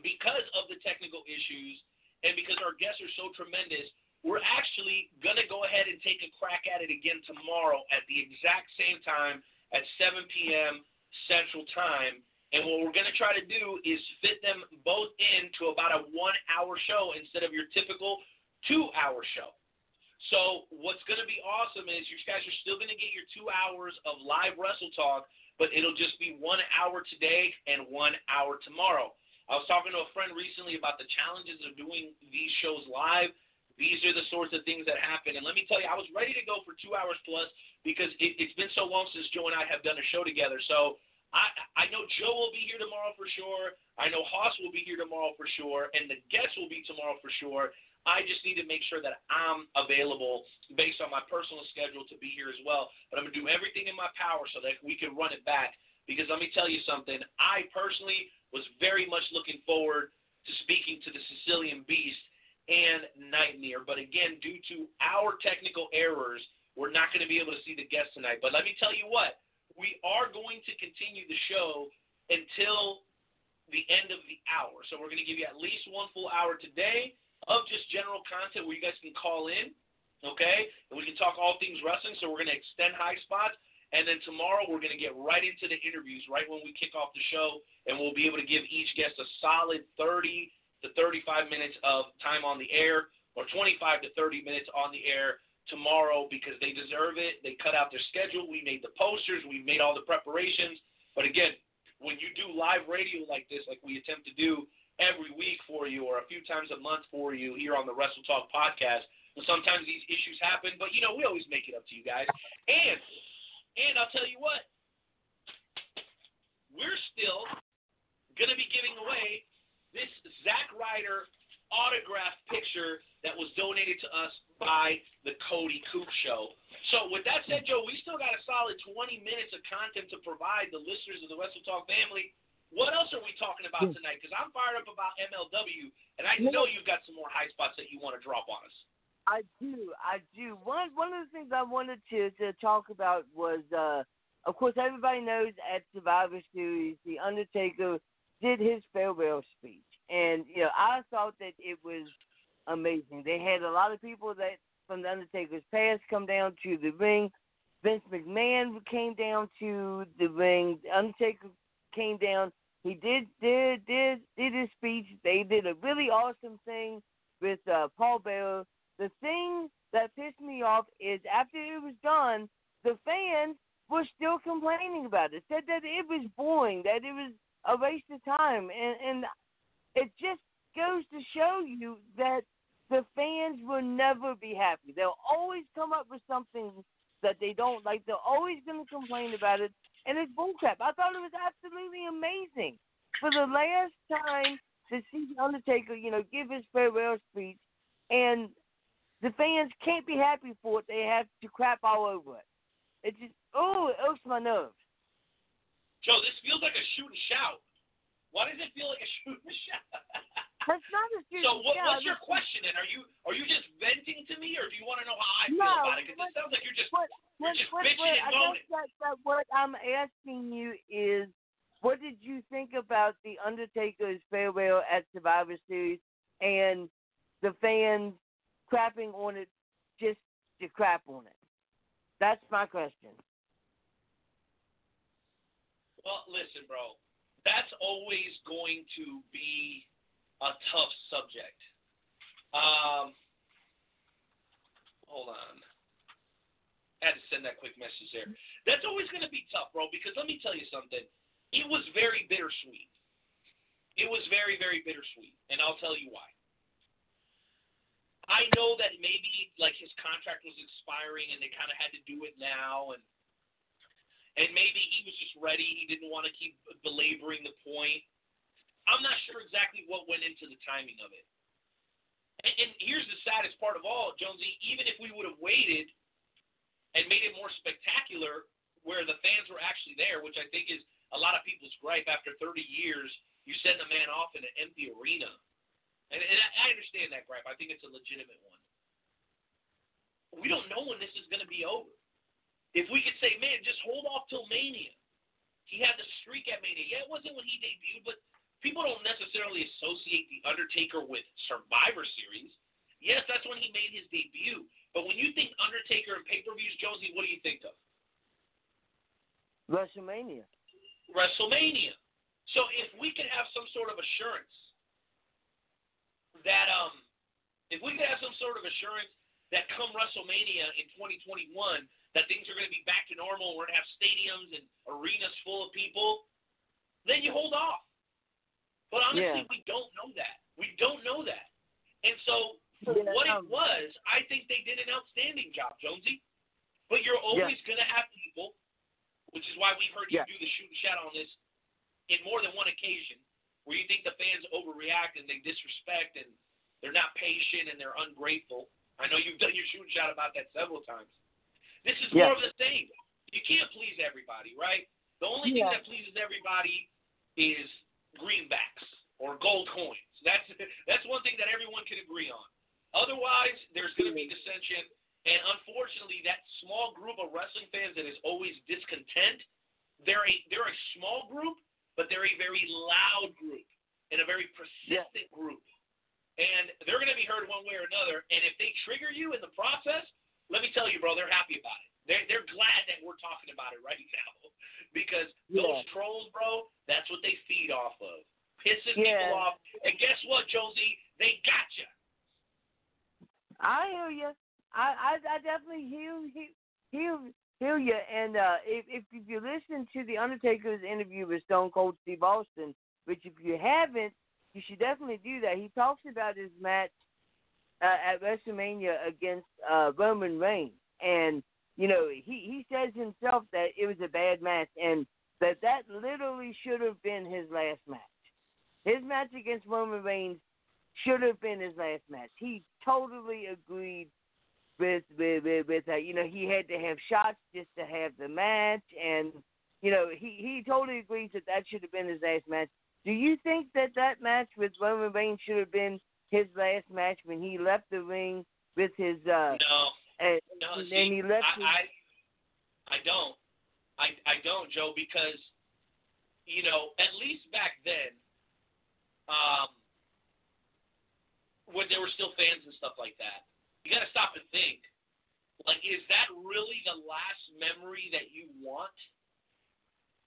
Because of the technical issues and because our guests are so tremendous, we're actually going to go ahead and take a crack at it again tomorrow at the exact same time at 7 p.m. Central Time. And what we're going to try to do is fit them both into about a one hour show instead of your typical two hour show. So, what's going to be awesome is you guys are still going to get your two hours of live wrestle talk, but it'll just be one hour today and one hour tomorrow. I was talking to a friend recently about the challenges of doing these shows live. These are the sorts of things that happen. And let me tell you, I was ready to go for two hours plus because it, it's been so long since Joe and I have done a show together. So I, I know Joe will be here tomorrow for sure. I know Haas will be here tomorrow for sure. And the guests will be tomorrow for sure. I just need to make sure that I'm available based on my personal schedule to be here as well. But I'm going to do everything in my power so that we can run it back. Because let me tell you something, I personally was very much looking forward to speaking to the Sicilian Beast and Nightmare. But again, due to our technical errors, we're not going to be able to see the guests tonight. But let me tell you what, we are going to continue the show until the end of the hour. So we're going to give you at least one full hour today of just general content where you guys can call in, okay? And we can talk all things wrestling. So we're going to extend high spots. And then tomorrow we're going to get right into the interviews right when we kick off the show, and we'll be able to give each guest a solid 30 to 35 minutes of time on the air, or 25 to 30 minutes on the air tomorrow because they deserve it. They cut out their schedule. We made the posters. We made all the preparations. But again, when you do live radio like this, like we attempt to do every week for you or a few times a month for you here on the Wrestle Talk podcast, sometimes these issues happen, but you know we always make it up to you guys. And and I'll tell you what, we're still to be giving away this Zack Ryder autographed picture that was donated to us by the Cody Coop Show. So, with that said, Joe, we still got a solid 20 minutes of content to provide the listeners of the Wrestle Talk family. What else are we talking about tonight? Because I'm fired up about MLW, and I know you've got some more high spots that you want to drop on us. I do, I do. One one of the things I wanted to to talk about was, uh, of course, everybody knows at Survivor Series, the Undertaker did his farewell speech, and you know I thought that it was amazing. They had a lot of people that from the Undertaker's past come down to the ring. Vince McMahon came down to the ring. The Undertaker came down. He did did did did his speech. They did a really awesome thing with uh, Paul Bearer the thing that pissed me off is after it was done, the fans were still complaining about it. Said that it was boring, that it was a waste of time, and and it just goes to show you that the fans will never be happy. They'll always come up with something that they don't like. They're always going to complain about it, and it's bullcrap. I thought it was absolutely amazing for the last time to see the Undertaker, you know, give his farewell speech, and the fans can't be happy for it. They have to crap all over it. It just oh, it irks my nerves. Joe, this feels like a shoot and shout. Why does it feel like a shoot and shout? That's not a shoot so what, what's your question? And are you are you just venting to me, or do you want to know how I no, feel about it? Because it sounds like you're just what, you're just what, bitching what, and I moaning. guess that, that what I'm asking you is, what did you think about the Undertaker's farewell at Survivor Series and the fans crapping on it just to crap on it? That's my question. Well, listen, bro. That's always going to be a tough subject. Um, hold on. I had to send that quick message there. That's always going to be tough, bro, because let me tell you something. It was very bittersweet. It was very, very bittersweet, and I'll tell you why. I know that maybe like his contract was expiring and they kind of had to do it now, and and maybe he was just ready. He didn't want to keep belaboring the point. I'm not sure exactly what went into the timing of it. And, and here's the saddest part of all, Jonesy. Even if we would have waited and made it more spectacular, where the fans were actually there, which I think is a lot of people's gripe. After 30 years, you send a man off in an empty arena, and, and I understand that gripe. I think it's a legitimate one. We don't know when this is going to be over. If we could say, man, just hold off till Mania. He had the streak at Mania. Yeah, it wasn't when he debuted, but people don't necessarily associate The Undertaker with Survivor Series. Yes, that's when he made his debut. But when you think Undertaker and pay per views, Josie, what do you think of? WrestleMania. WrestleMania. So if we could have some sort of assurance that um if we could have some sort of assurance that come WrestleMania in 2021 that things are going to be back to normal, we're going to have stadiums and arenas full of people, then you hold off. But honestly, Yeah. we don't know that. We don't know that. And so for Yeah, what um, it was, I think they did an outstanding job, Jonesy. But you're always going to have people, which is why we've heard you Yeah. do the shoot and shout on this in more than one occasion, where you think the fans overreact and they disrespect and they're not patient and they're ungrateful. I know you've done your shoot and shout about that several times. This is Yeah. more of the same. You can't please everybody, right? The only thing Yeah. that pleases everybody is greenbacks or gold coins. That's that's one thing that everyone can agree on. Otherwise, there's going to be dissension, and unfortunately, that small group of wrestling fans that is always discontent, they're a they're a small group, but they're a very loud group and a very persistent group, and they're going to be heard one way or another. And if they trigger you in the process, let me tell you, bro, they're happy about it. They're they're glad that we're talking about it right now because those trolls, bro, that's what they feed off of, pissing Yeah. people off. And guess what, Josie? They got you. I hear you. I, I, I definitely hear, hear, hear, hear you. And uh, if if you listen to the Undertaker's interview with Stone Cold Steve Austin, which if you haven't, you should definitely do that. He talks about his match uh, at WrestleMania against uh, Roman Reigns, and you know he he says himself that it was a bad match, and that that literally should have been his last match. His match against Roman Reigns should have been his last match. He totally agreed with with with, with that. You know, he had to have shots just to have the match, and you know, he he totally agrees that that should have been his last match. Do you think that that match with Roman Reigns should have been his last match when he left the ring with his uh No, and, no. and see, he left his, I, I, I don't. I, I don't, Joe, because you know, at least back then, um, when there were still fans and stuff like that, you got to stop and think. Like, is that really the last memory that you want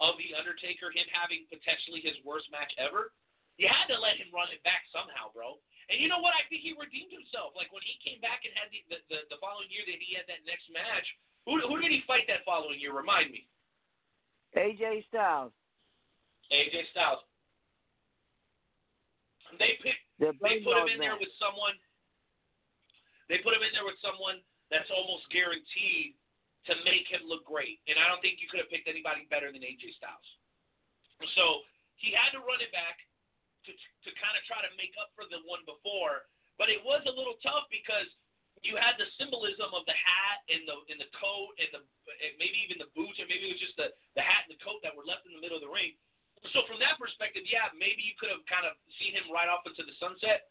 of the Undertaker? Him having potentially his worst match ever? You had to let him run it back somehow, bro. And you know what? I think he redeemed himself. Like when he came back and had the the, the, the following year that he had that next match. Who who did he fight that following year? Remind me. AJ Styles. AJ Styles. They picked. The They put him in there with someone. They put him in there with someone that's almost guaranteed to make him look great. And I don't think you could have picked anybody better than AJ Styles. So he had to run it back to to kind of try to make up for the one before. But it was a little tough because you had the symbolism of the hat and the and the coat and the and maybe even the boots or maybe it was just the the hat and the coat that were left in the middle of the ring. So from that perspective, yeah, maybe you could have kind of seen him right off into the sunset.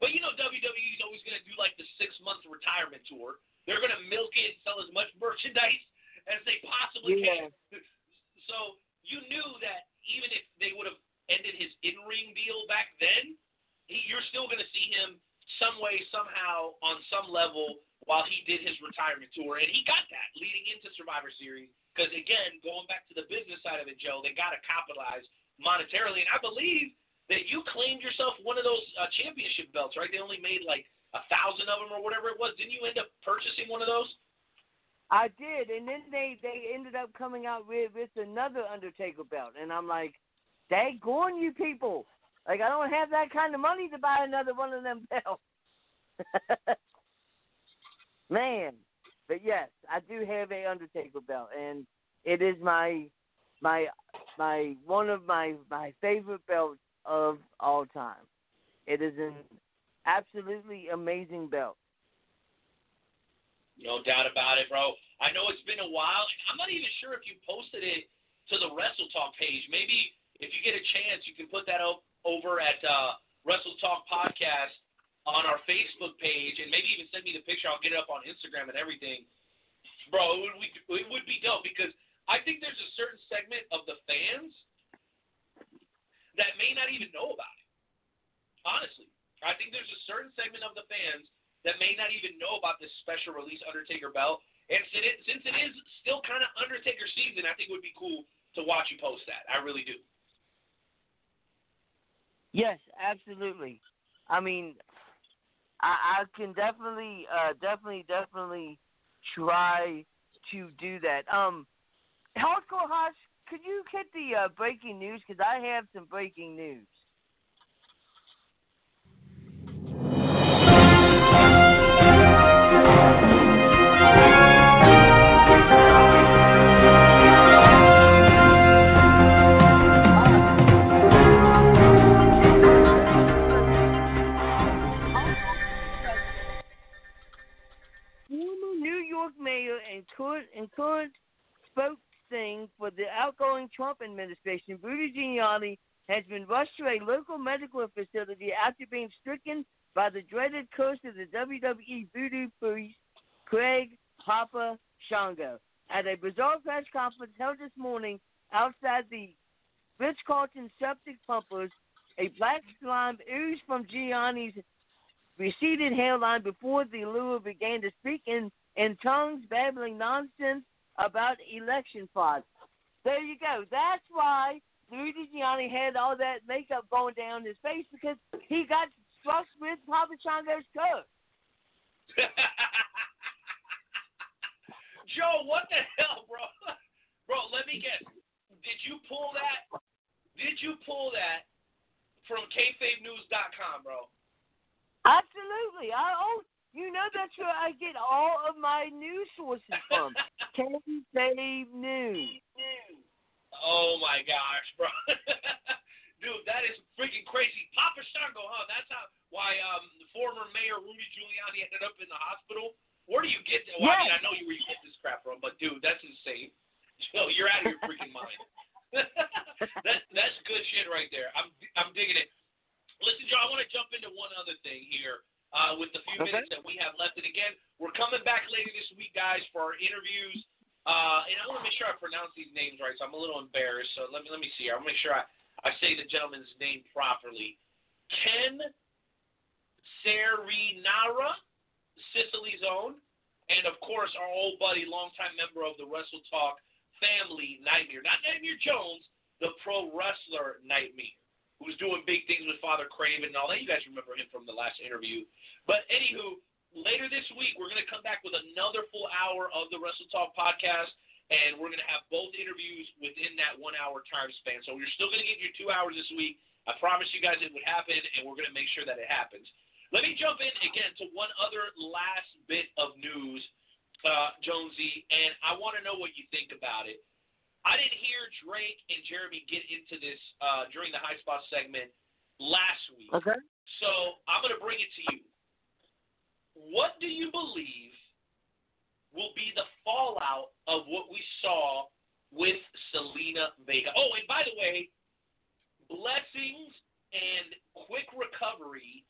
But you know, WWE is always going to do like the six month retirement tour. They're going to milk it and sell as much merchandise as they possibly Yeah. can. So you knew that even if they would have ended his in ring deal back then, he, you're still going to see him some way, somehow, on some level while he did his retirement tour. And he got that leading into Survivor Series. Because, again, going back to the business side of it, Joe, they got to capitalize monetarily. And I believe that you claimed yourself one of those uh, championship belts, right? They only made like a thousand of them or whatever it was. Didn't you end up purchasing one of those? I did, and then they they ended up coming out with with another Undertaker belt, and I'm like, daggone you people! Like I don't have that kind of money to buy another one of them belts. Man, but yes, I do have a Undertaker belt, and it is my my my one of my my favorite belts of all time. It is an absolutely amazing belt. No doubt about it, bro. I know it's been a while. I'm not even sure if you posted it to the Wrestle Talk page. Maybe if you get a chance, you can put that up over at uh, Wrestle Talk Podcast on our Facebook page, and maybe even send me the picture. I'll get it up on Instagram and everything, bro. It would be, it would be dope because I think there's a certain segment of the fans that may not even know about it. Honestly, I think there's a certain segment of the fans that may not even know about this special release Undertaker belt. And since it, since it is still kind of Undertaker season, I think it would be cool to watch you post that. I really do. Yes, absolutely. I mean, I, I can definitely, uh, definitely, definitely try to do that. Um, Hardcore Hosh, could you hit the uh, breaking news? Because I have some breaking news. Current, and current spokesman for the outgoing Trump administration, Rudy Giuliani, has been rushed to a local medical facility after being stricken by the dreaded curse of the WWE voodoo priest, Craig Papa Shango. At a bizarre press conference held this morning outside the Ritz Carlton Septic Pumpers, a black slime oozed from Giuliani's receded hairline before the lure began to speak in, in tongues, babbling nonsense about election fraud. There you go. That's why Rudy Giuliani had all that makeup going down his face because he got struck with Papa Shango's curse. Joe, what the hell, bro? Bro, let me guess. Did you pull that? Did you pull that from kayfabenews.com, bro? Absolutely. I oh, you know that's where I get all of my news sources from. Kayfabe News. Oh my gosh, bro. Dude, that is freaking crazy. Papa Shango, huh? That's how why um the former mayor Rudy Giuliani ended up in the hospital. Where do you get that? Well, I mean, I know you where you get this crap from, but dude, that's insane. Joe, you're out of your freaking mind. that that's good shit right there. I'm I'm digging it. Listen, Joe, I want to jump into one other thing here uh, with the few Okay. minutes that we have left. And again, we're coming back later this week, guys, for our interviews. Uh, and I want to make sure I pronounce these names right, so I'm a little embarrassed. So let me let me see. I want to make sure I, I say the gentleman's name properly. Ken Cerminara, Sicily's own, and of course our old buddy, longtime member of the Wrestle Talk family, Nightmare. Not Nightmare Jones, the pro wrestler Nightmare, who's doing big things with Father Craven and all that. You guys remember him from the last interview. But anywho, later this week we're going to come back with another full hour of the Wrestle Talk podcast. And we're going to have both interviews within that one hour time span. So you're still going to get your two hours this week. I promise you guys it would happen, and we're going to make sure that it happens. Let me jump in again to one other last bit of news, uh, Jonesy, and I want to know what you think about it. I didn't hear Drake and Jeremy get into this uh, during the high spot segment last week. Okay. So I'm going to bring it to you. What do you believe will be the fallout of what we saw with Zelina Vega? Oh, and by the way, blessings and quick recovery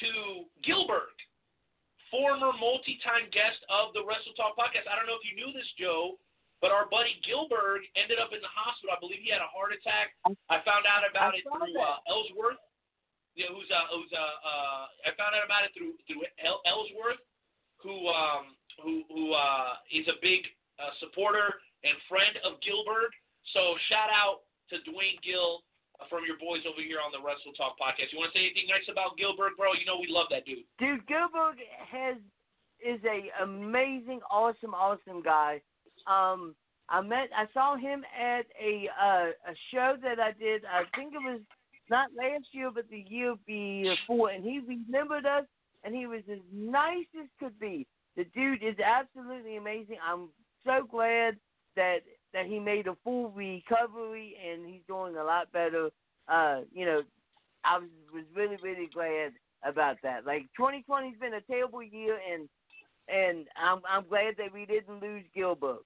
to Gillberg, former multi-time guest of the Wrestle Talk podcast. I don't know if you knew this, Joe, but our buddy Gillberg ended up in the hospital. I believe he had a heart attack. I found out about I it through uh, Ellsworth. Yeah, who's uh, who's uh, uh, I found out about it through through El- Ellsworth, who um who who uh is a big uh, supporter and friend of Gillberg. So shout out to Duane Gill uh, from your boys over here on the Wrestle Talk podcast. You want to say anything nice about Gillberg, bro? You know we love that dude. Dude, Gillberg has is a amazing, awesome, awesome guy. Um, I met, I saw him at a uh, a show that I did. I think it was not last year, but the year before, and he remembered us, and he was as nice as could be. The dude is absolutely amazing. I'm so glad that that he made a full recovery and he's doing a lot better. Uh, you know, I was was really really glad about that. Like 2020's been a terrible year, and and I'm I'm glad that we didn't lose Gillberg.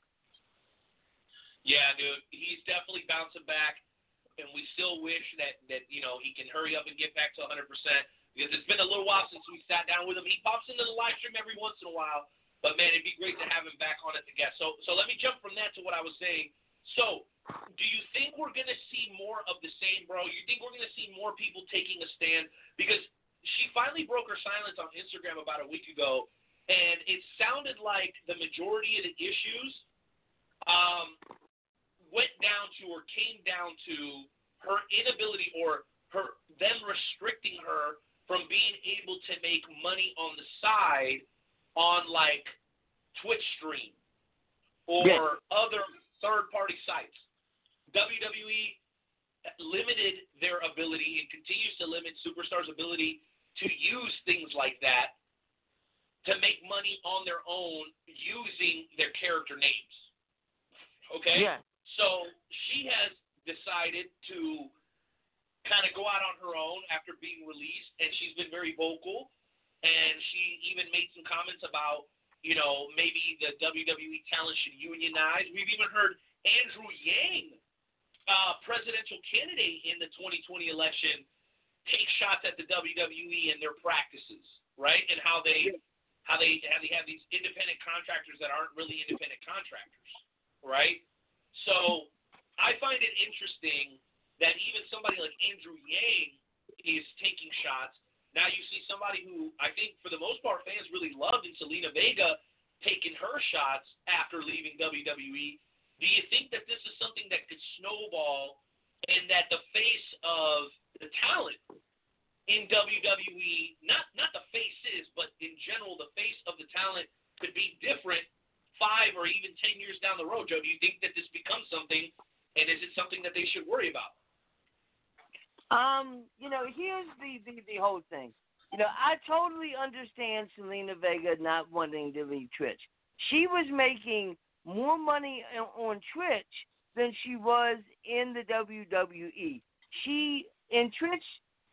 Yeah, dude, he's definitely bouncing back, and we still wish that that you know he can hurry up and get back to 100 percent because it's been a little while since we sat down with him. He pops into the live stream every once in a while, but man, it'd be great to have him back on as a guest. So so let me jump from that to what I was saying. So, do you think we're going to see more of the same, bro? You think we're going to see more people taking a stand because she finally broke her silence on Instagram about a week ago, and it sounded like the majority of the issues um, went down to or came down to her inability or her them restricting her from being able to make money on the side on like Twitch stream or Yeah. other third party sites. WWE limited their ability and continues to limit superstars' ability to use things like that to make money on their own using their character names. Okay? Yeah. So she has decided to kind of go out on her own after being released, and she's been very vocal. And she even made some comments about, you know, maybe the WWE talent should unionize. We've even heard Andrew Yang, uh, presidential candidate in the 2020 election, take shots at the WWE and their practices, right? And how they how they how they have these independent contractors that aren't really independent contractors, right? So I find it interesting that even somebody like Andrew Yang is taking shots. Now you see somebody who I think for the most part fans really loved in Zelina Vega taking her shots after leaving WWE. Do you think that this is something that could snowball and that the face of the talent in WWE, not not the faces, but in general the face of the talent could be different five or even ten years down the road, Joe? Do you think that this becomes something and is it something that they should worry about? Um, you know, here's the, the the whole thing. You know, I totally understand Zelina Vega not wanting to leave Twitch. She was making more money on- Twitch than she was in the WWE. She in Twitch,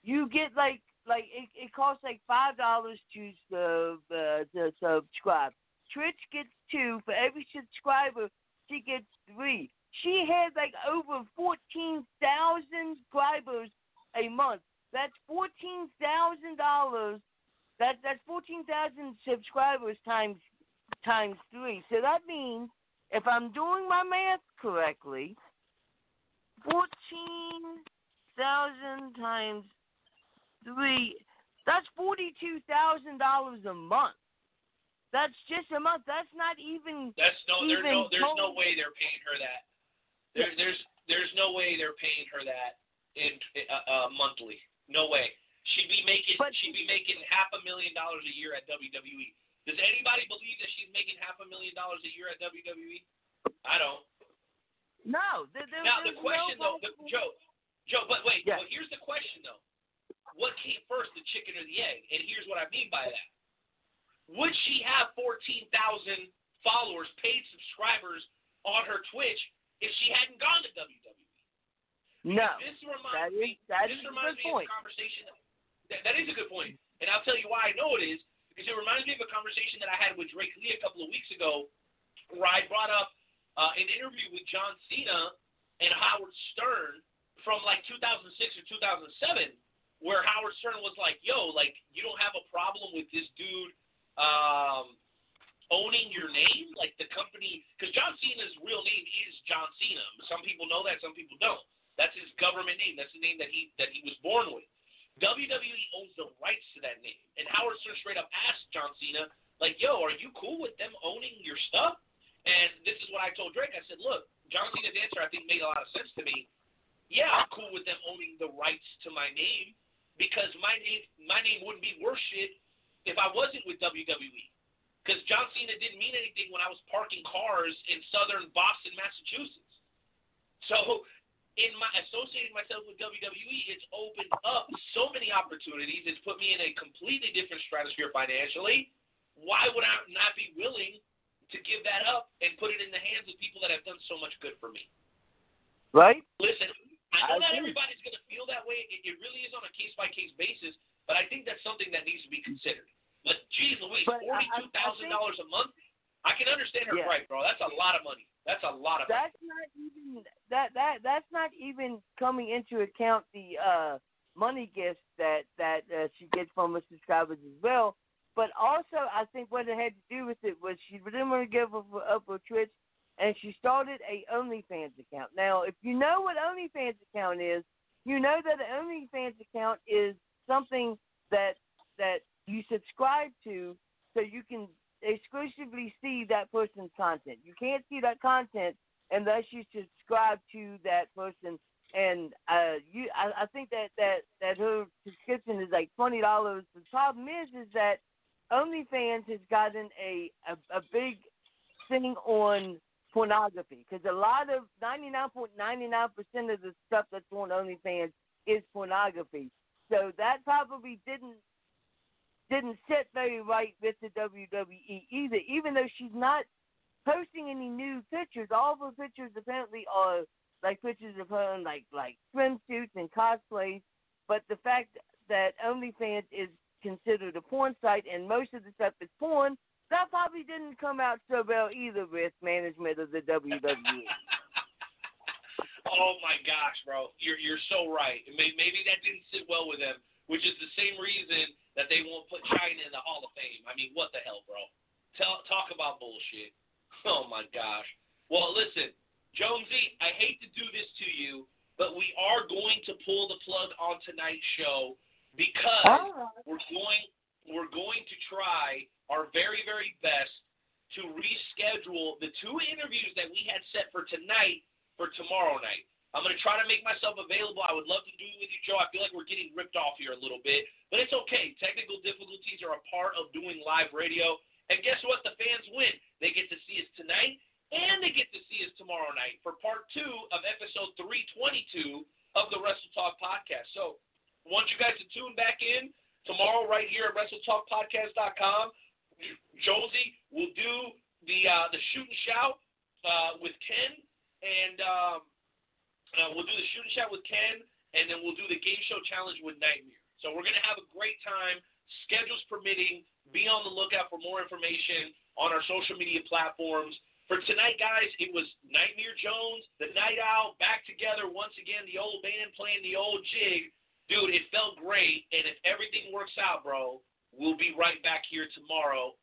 you get like like it, it costs like five dollars to sub uh, to subscribe. Twitch gets two for every subscriber. She gets three. She had like over fourteen thousand subscribers a month. That's fourteen thousand dollars. That that's fourteen thousand subscribers times times three. So that means if I'm doing my math correctly, fourteen thousand times three. That's forty-two thousand dollars a month. That's just a month. That's not even. That's no, there's no, Even there's no way they're paying her that. There, there's, there's no way they're paying her that in uh, uh, monthly. No way. She'd be making, But- she'd be making half a million dollars a year at WWE. Does anybody believe that she's making half a million dollars a year at WWE? I don't. No. There, there, Now the question no though, the, Joe, Joe, but wait, Yeah. well, here's the question though. What came first, the chicken or the egg? And here's what I mean by that. Would she have 14,000 followers, paid subscribers on her Twitch if she hadn't gone to WWE? No. This reminds That me. is this is a reminds good me point. of a conversation. That, that is a good point. point, and I'll tell you why I know it is because it reminds me of a conversation that I had with Drake Lee a couple of weeks ago, where I brought up uh, an interview with John Cena and Howard Stern from like 2006 or 2007, where Howard Stern was like, "Yo, like you don't have a problem with this dude." Um, owning your name, like the company, because John Cena's real name is John Cena. Some people know that, some people don't. That's his government name. That's the name that he that he was born with. WWE owns the rights to that name. And Howard Stern straight up asked John Cena, like, "Yo, are you cool with them owning your stuff?" And this is what I told Drake. I said, "Look, John Cena's answer I think made a lot of sense to me. Yeah, I'm cool with them owning the rights to my name because my name my name wouldn't be worth if I wasn't with WWE." Because John Cena didn't mean anything when I was parking cars in southern Boston, Massachusetts. So, in my associating myself with WWE, it's opened up so many opportunities. It's put me in a completely different stratosphere financially. Why would I not be willing to give that up and put it in the hands of people that have done so much good for me? Right? Listen, I know I not everybody's going to feel that way. It, it really is on a case by case basis. But I think that's something that needs to be considered. But geez, Louise, forty-two thousand dollars a month. I can understand her Yeah. gripe, bro. That's a lot of money. That's a lot of money. That's not even that that that's not even coming into account the uh money gifts that that uh, she gets from her subscribers as well. But also, I think what it had to do with it was she didn't want to give up, up her Twitch, and she started a OnlyFans account. Now, if you know what OnlyFans account is, you know that an OnlyFans account is something that that you subscribe to, so you can exclusively see that person's content. You can't see that content unless you subscribe to that person. And uh, you, I, I think that that that her subscription is like twenty dollars. The problem is, is that OnlyFans has gotten a a, a big thing on pornography because a lot of ninety nine point ninety nine percent of the stuff that's on OnlyFans is pornography. So that probably didn't didn't sit very right with the WWE either. Even though she's not posting any new pictures, all her pictures apparently are like pictures of her in like like swimsuits and cosplays. But the fact that OnlyFans is considered a porn site and most of the stuff is porn, that probably didn't come out so well either with management of the WWE. Oh my gosh, bro, you're you're so right. Maybe, maybe that didn't sit well with them, which is the same reason that they won't put Chyna in the Hall of Fame. I mean, what the hell, bro? Tell talk about bullshit. Oh my gosh. Well, listen, Jonesy, I hate to do this to you, but we are going to pull the plug on tonight's show because we're going we're going to try our very very best to reschedule the two interviews that we had set for tonight for tomorrow night. I'm going to try to make myself available. I would love to do it with you, Joe. I feel like we're getting ripped off here a little bit, but it's okay. Technical difficulties are a part of doing live radio. And guess what? The fans win. They get to see us tonight, and they get to see us tomorrow night for part two of episode 322 of the Wrestle Talk podcast. So, I want you guys to tune back in tomorrow right here at WrestleTalkPodcast.com. Josie will do the uh, the shoot and shout uh, with Ken, and um, uh, we'll do the shoot and shout with Ken, and then we'll do the game show challenge with Nightmare. So we're gonna have a great time, schedules permitting. Be on the lookout for more information on our social media platforms. For tonight, guys, it was Nightmare Jones, the Night Owl, back together once again. The old band playing the old jig, dude. It felt great, and if everything works out, bro, we'll be right back here tomorrow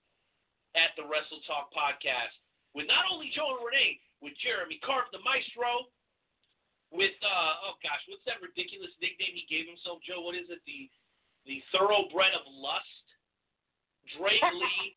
at the Wrestle Talk podcast with not only Joe and Renee, with Jeremy Carp, the Maestro, with uh oh gosh, what's that ridiculous nickname he gave himself, Joe? What is it? The the thoroughbred of lust, Drake Lee,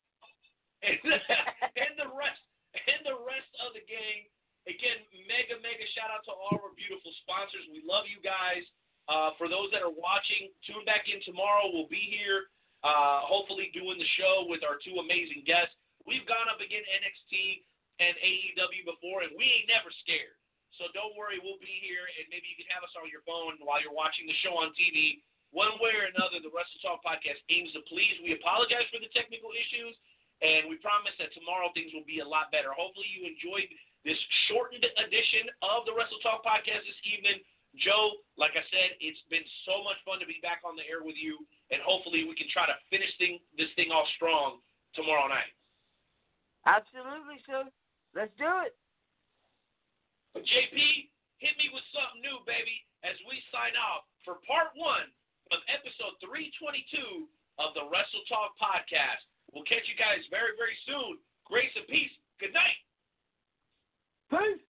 and, and the rest and the rest of the gang. Again, mega mega shout out to all our beautiful sponsors. We love you guys. Uh, for those that are watching, tune back in tomorrow. We'll be here, uh, hopefully doing the show with our two amazing guests. We've gone up against NXT and AEW before, and we ain't never scared. So don't worry, we'll be here, and maybe you can have us on your phone while you're watching the show on TV. One way or another, the Wrestle Talk podcast aims to please. We apologize for the technical issues, and we promise that tomorrow things will be a lot better. Hopefully, you enjoyed this shortened edition of the Wrestle Talk podcast this evening. Joe, like I said, it's been so much fun to be back on the air with you, and hopefully, we can try to finish thing, this thing off strong tomorrow night. Absolutely, sir. Let's do it. JP, hit me with something new, baby, as we sign off for part one of episode 322 of the Wrestle Talk podcast. We'll catch you guys very, very soon. Grace and peace. Good night. Peace.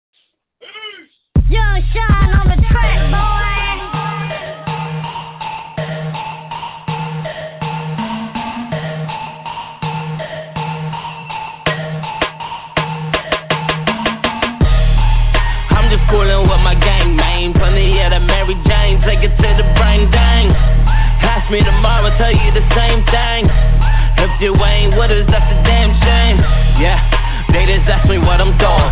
Peace. Young shine on the track, Jane, take it to the brain dang. Ask me tomorrow, tell you the same thing. If you ain't with us, that's a damn shame. Yeah, they just ask me what I'm doing.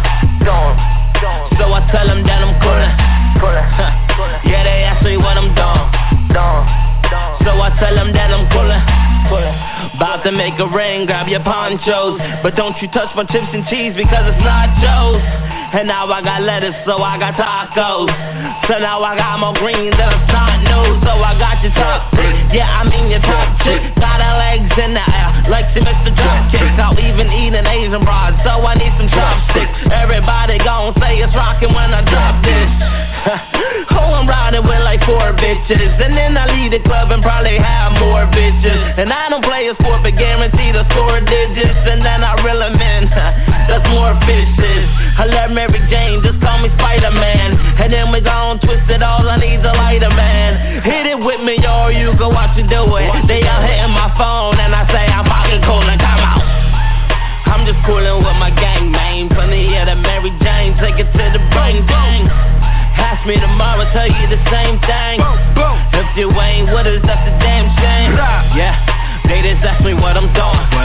So I tell them that I'm coolin'. Huh. Yeah, they ask me what I'm doing. So I tell them that I'm coolin'. About to make a ring, grab your ponchos. But don't you touch my chips and cheese because it's nachos. And now I got lettuce, so I got tacos. So now I got more green than a snot nose. So I got your top. Yeah, I mean your top chick. Got her legs in the air, like she missed the drop kick. I'll even eat an Asian broad, so I need some chopsticks. Everybody gon' say it's rockin' when I drop this. Who oh, I'm riding with like four bitches. And then I leave the club and probably have more bitches. And I don't play a sport, but guarantee the score digits. And then I reel 'em in. That's more fishes. I love Mary Jane, just call me Spider Man. And then we gon' twist it all, I need the lighter man. Hit it with me, yo, you go watch it do it. They out hitting my phone, and I say I'm fucking cool and come out. I'm just coolin' with my gang, man. Plenty of the Mary Jane, take it to the brain, bang. Ask me tomorrow, tell you the same thing. Boom, boom. If you ain't with us, that's a damn shame. Yeah, they just ask me what I'm doing.